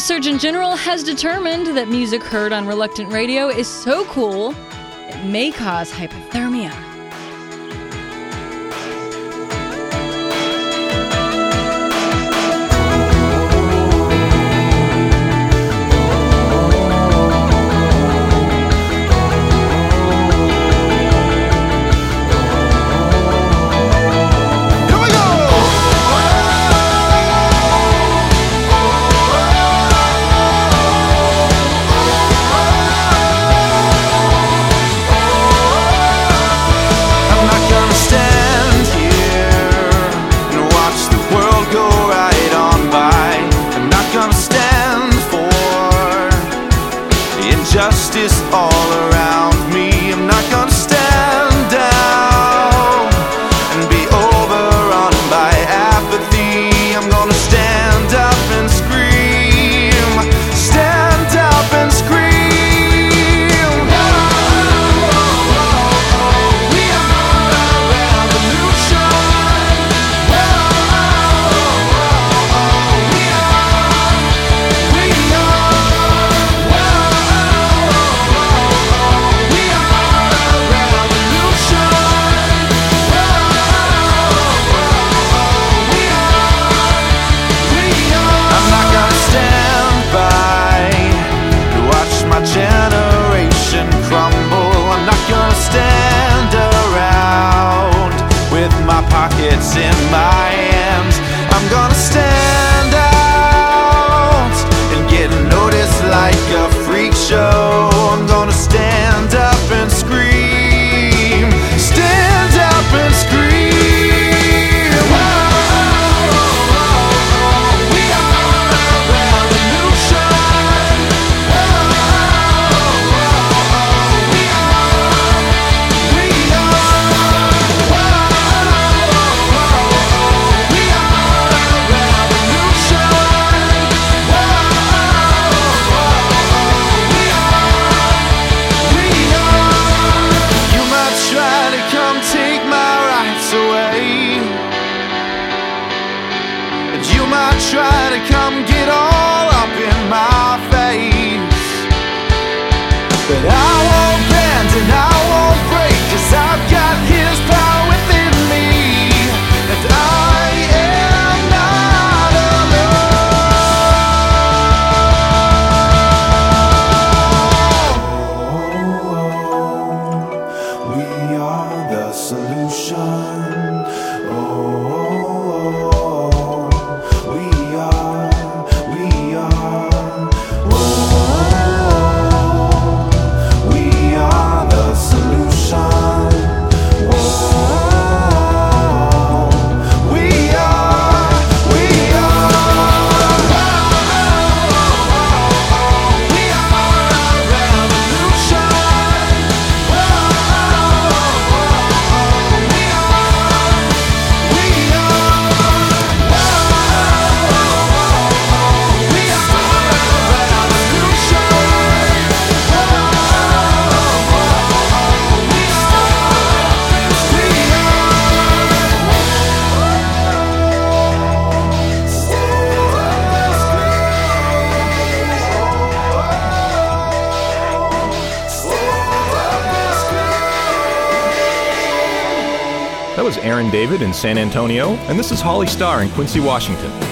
The Surgeon General has determined that music heard on Reluctant Radio is so cool it may cause hypothermia. Aaron David in San Antonio, and this is Holly Starr in Quincy, Washington.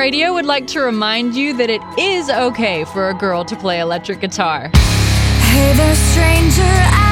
Radio would like to remind you that it is okay for a girl to play electric guitar. Hey there, stranger. I-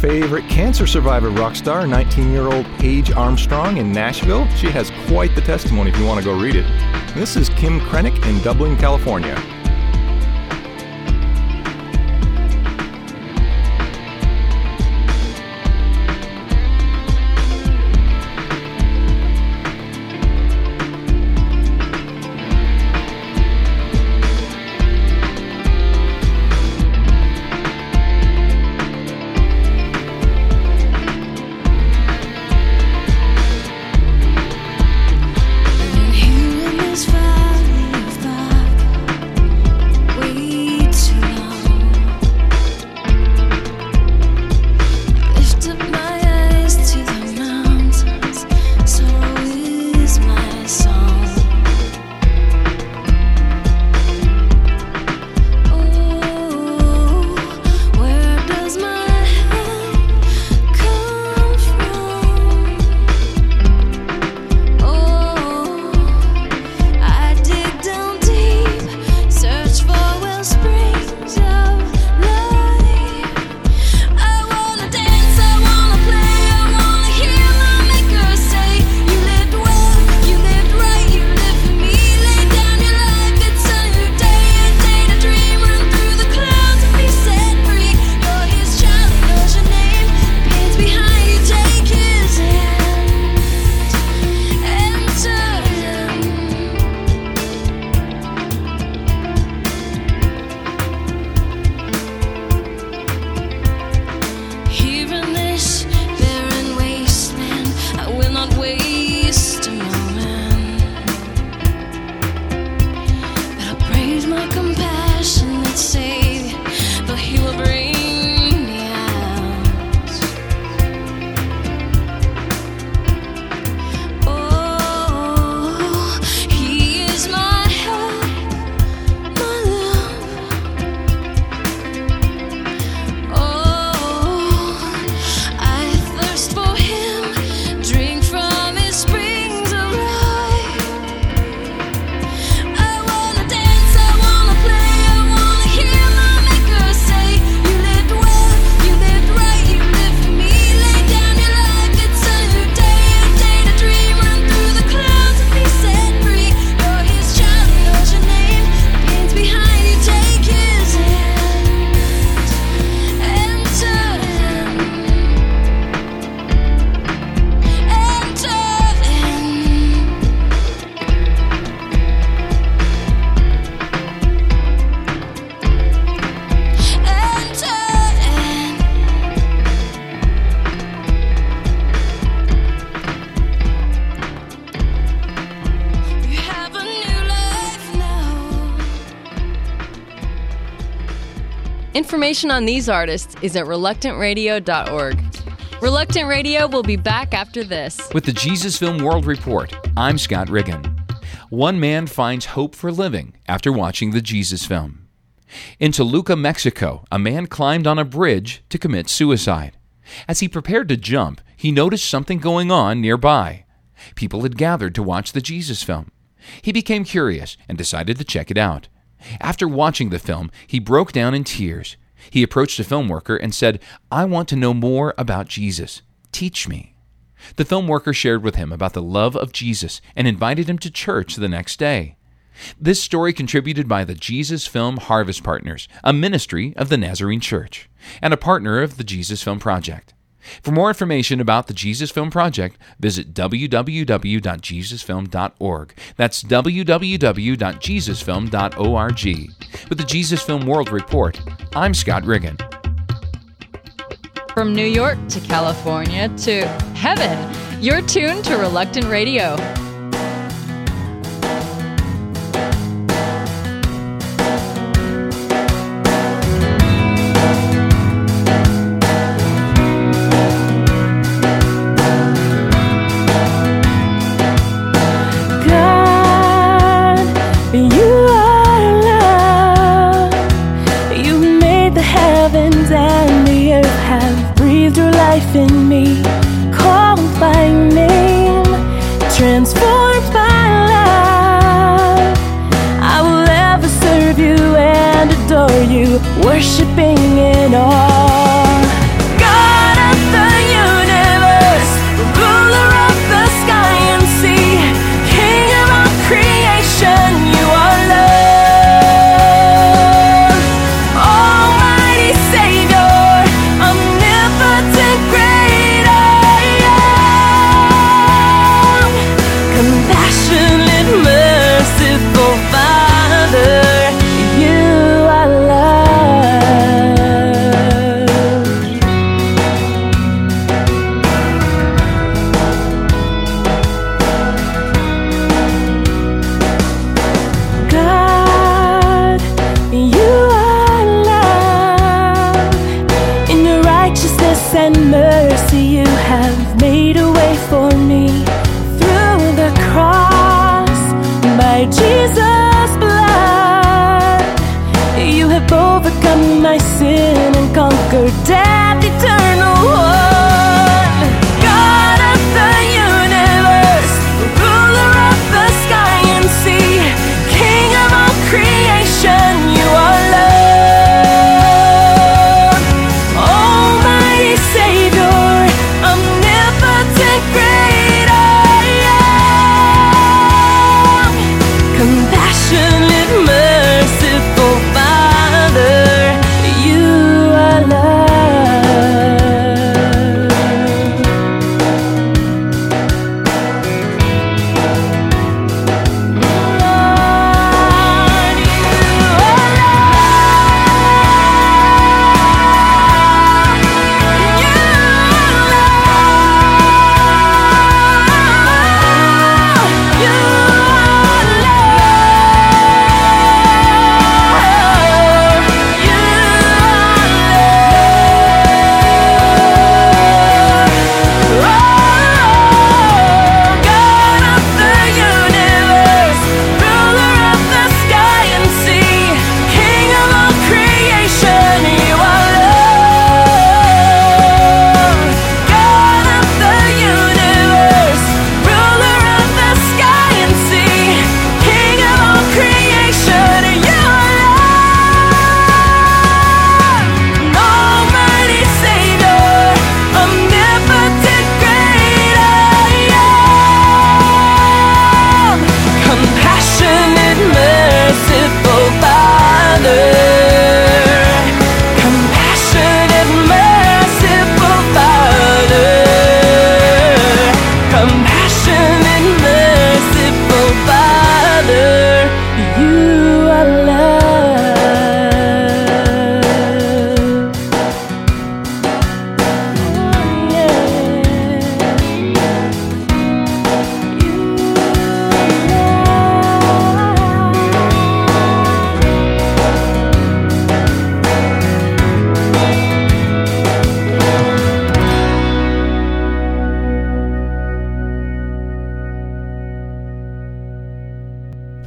favorite cancer survivor rock star, 19 year old Paige Armstrong in Nashville. She has quite the testimony if you want to go read it. This is Kim Krennick in Dublin, California. Information on these artists is at reluctantradio.org. Reluctant Radio will be back after this. With the Jesus Film World Report, I'm Scott Riggin. One man finds hope for living after watching the Jesus film. In Toluca, Mexico, a man climbed on a bridge to commit suicide. As he prepared to jump, he noticed something going on nearby. People had gathered to watch the Jesus film. He became curious and decided to check it out. After watching the film, he broke down in tears. He approached a film worker and said, I want to know more about Jesus. Teach me. The film worker shared with him about the love of Jesus and invited him to church the next day. This story contributed by the Jesus Film Harvest Partners, a ministry of the Nazarene Church, and a partner of the Jesus Film Project. For more information about the Jesus Film Project, visit www.jesusfilm.org. That's www.jesusfilm.org. With the Jesus Film World Report, I'm Scott Riggin. From New York to California to heaven, you're tuned to Reluctant Radio.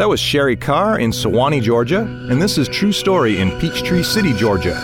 That was Sherry Carr in Suwanee, Georgia, and this is True Story in Peachtree City, Georgia.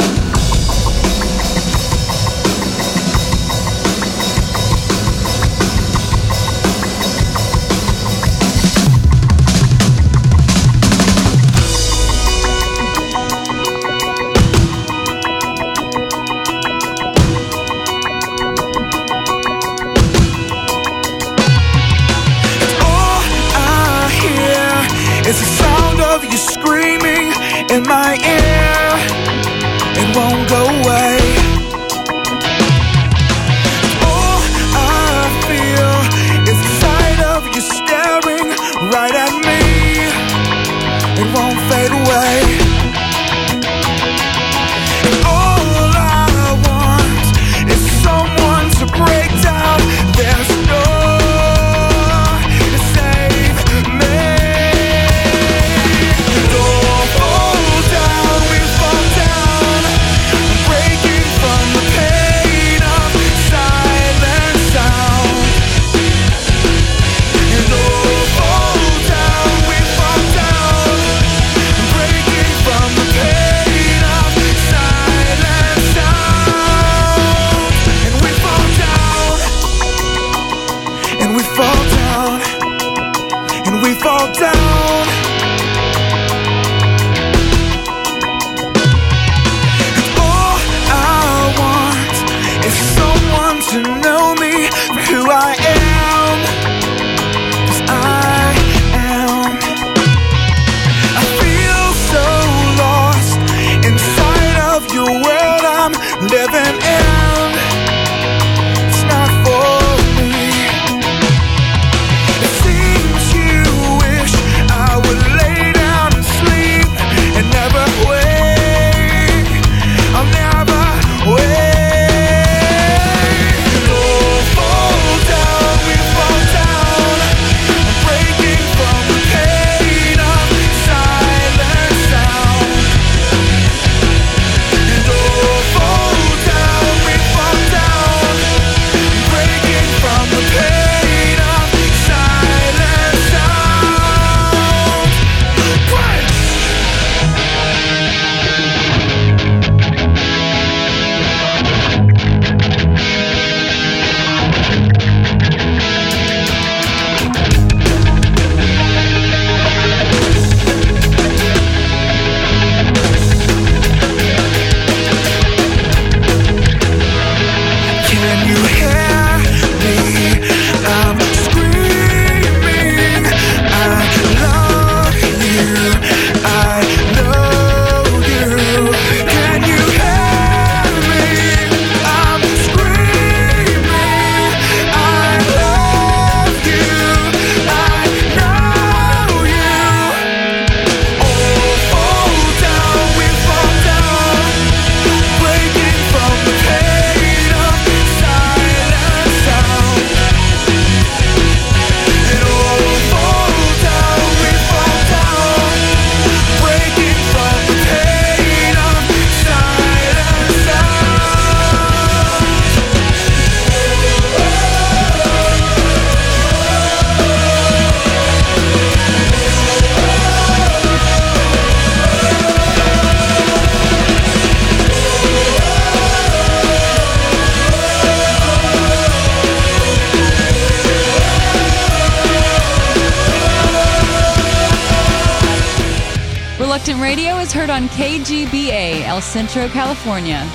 On KGBA, El Centro, California.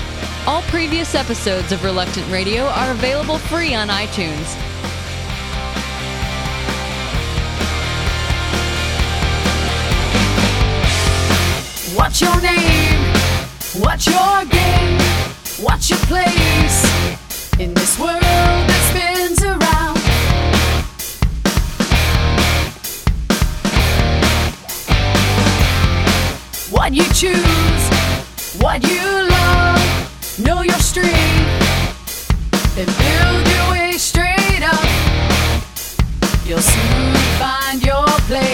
All previous episodes of Reluctant Radio are available free on iTunes. What's your name? What's your game? What's your place in this world that spins around? What you choose, what you love, know your strength, then build your way straight up. You'll soon find your place.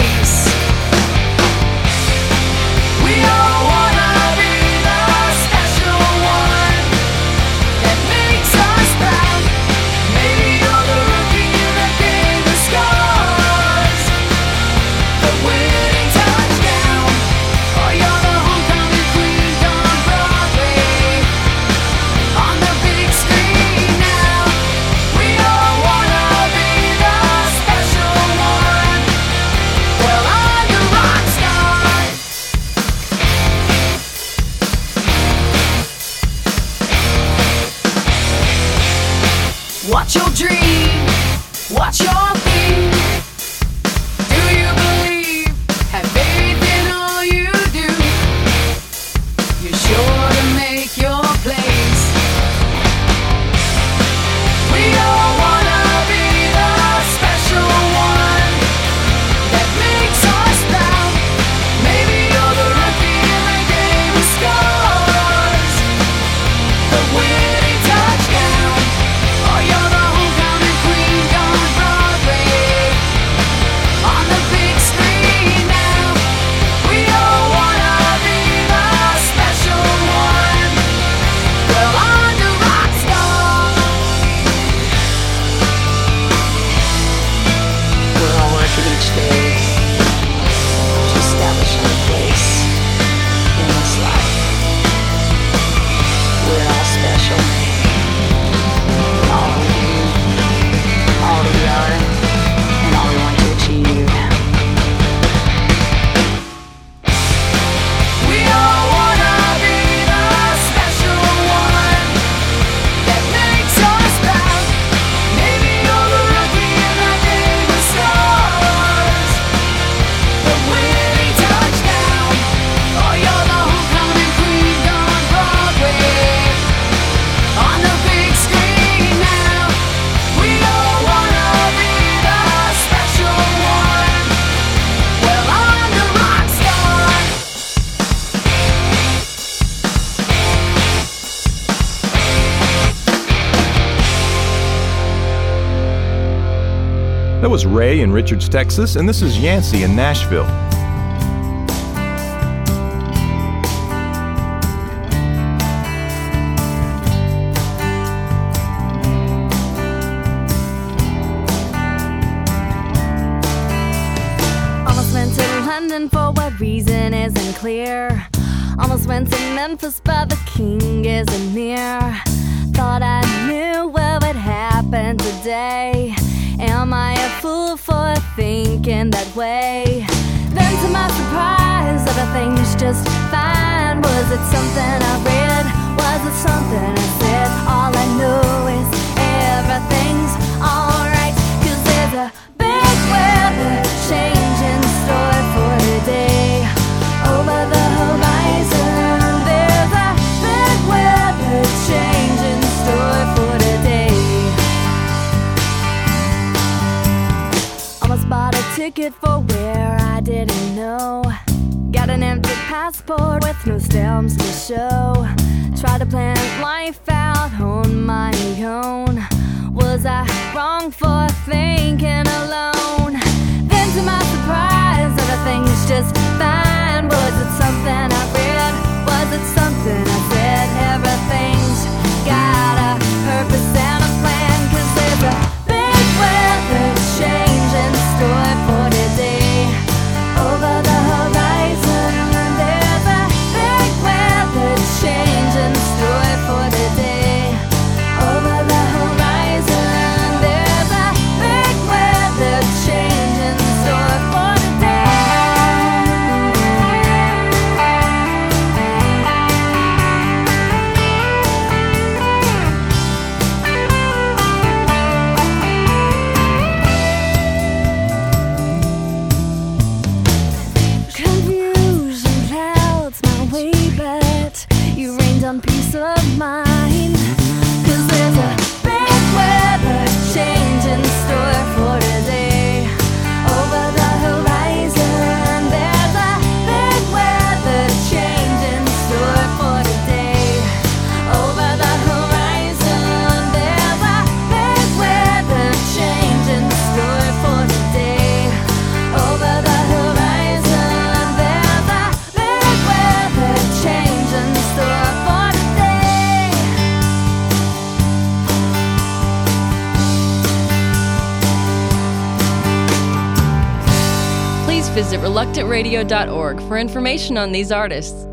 Ray in Richards, Texas, and this is Yancey in Nashville. Almost went to London for what reason isn't clear. Almost went to Memphis, by the king just fine. Was it something I read? Was it something I said? All I know is everything's alright. Cause there's a big weather change in store for today. Over the horizon, there's a big weather change in store for today. Almost bought a ticket for where I didn't know. Passport with no stamps to show. Try to plan life out on my own. Was I wrong for thinking alone? Then, to my surprise, everything's just fine. Was it something I read? Was it something I said? Everything's got a purpose reluctantradio.org for information on these artists.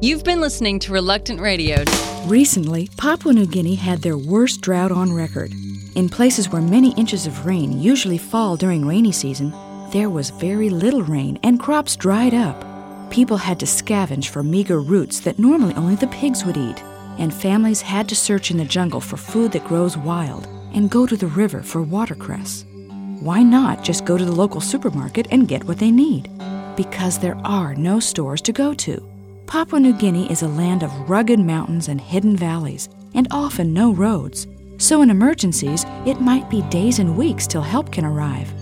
You've been listening to Reluctant Radio. Recently, Papua New Guinea had their worst drought on record. In places where many inches of rain usually fall during rainy season, there was very little rain and crops dried up. People had to scavenge for meager roots that normally only the pigs would eat, and families had to search in the jungle for food that grows wild and go to the river for watercress. Why not just go to the local supermarket and get what they need? Because there are no stores to go to. Papua New Guinea is a land of rugged mountains and hidden valleys, and often no roads. So, in emergencies, it might be days and weeks till help can arrive.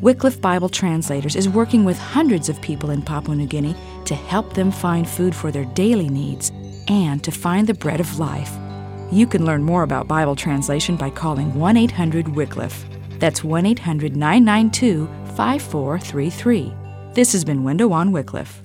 Wycliffe Bible Translators is working with hundreds of people in Papua New Guinea to help them find food for their daily needs and to find the bread of life. You can learn more about Bible translation by calling 1 800 Wycliffe. That's 1 800 992 5433. This has been on Wycliffe.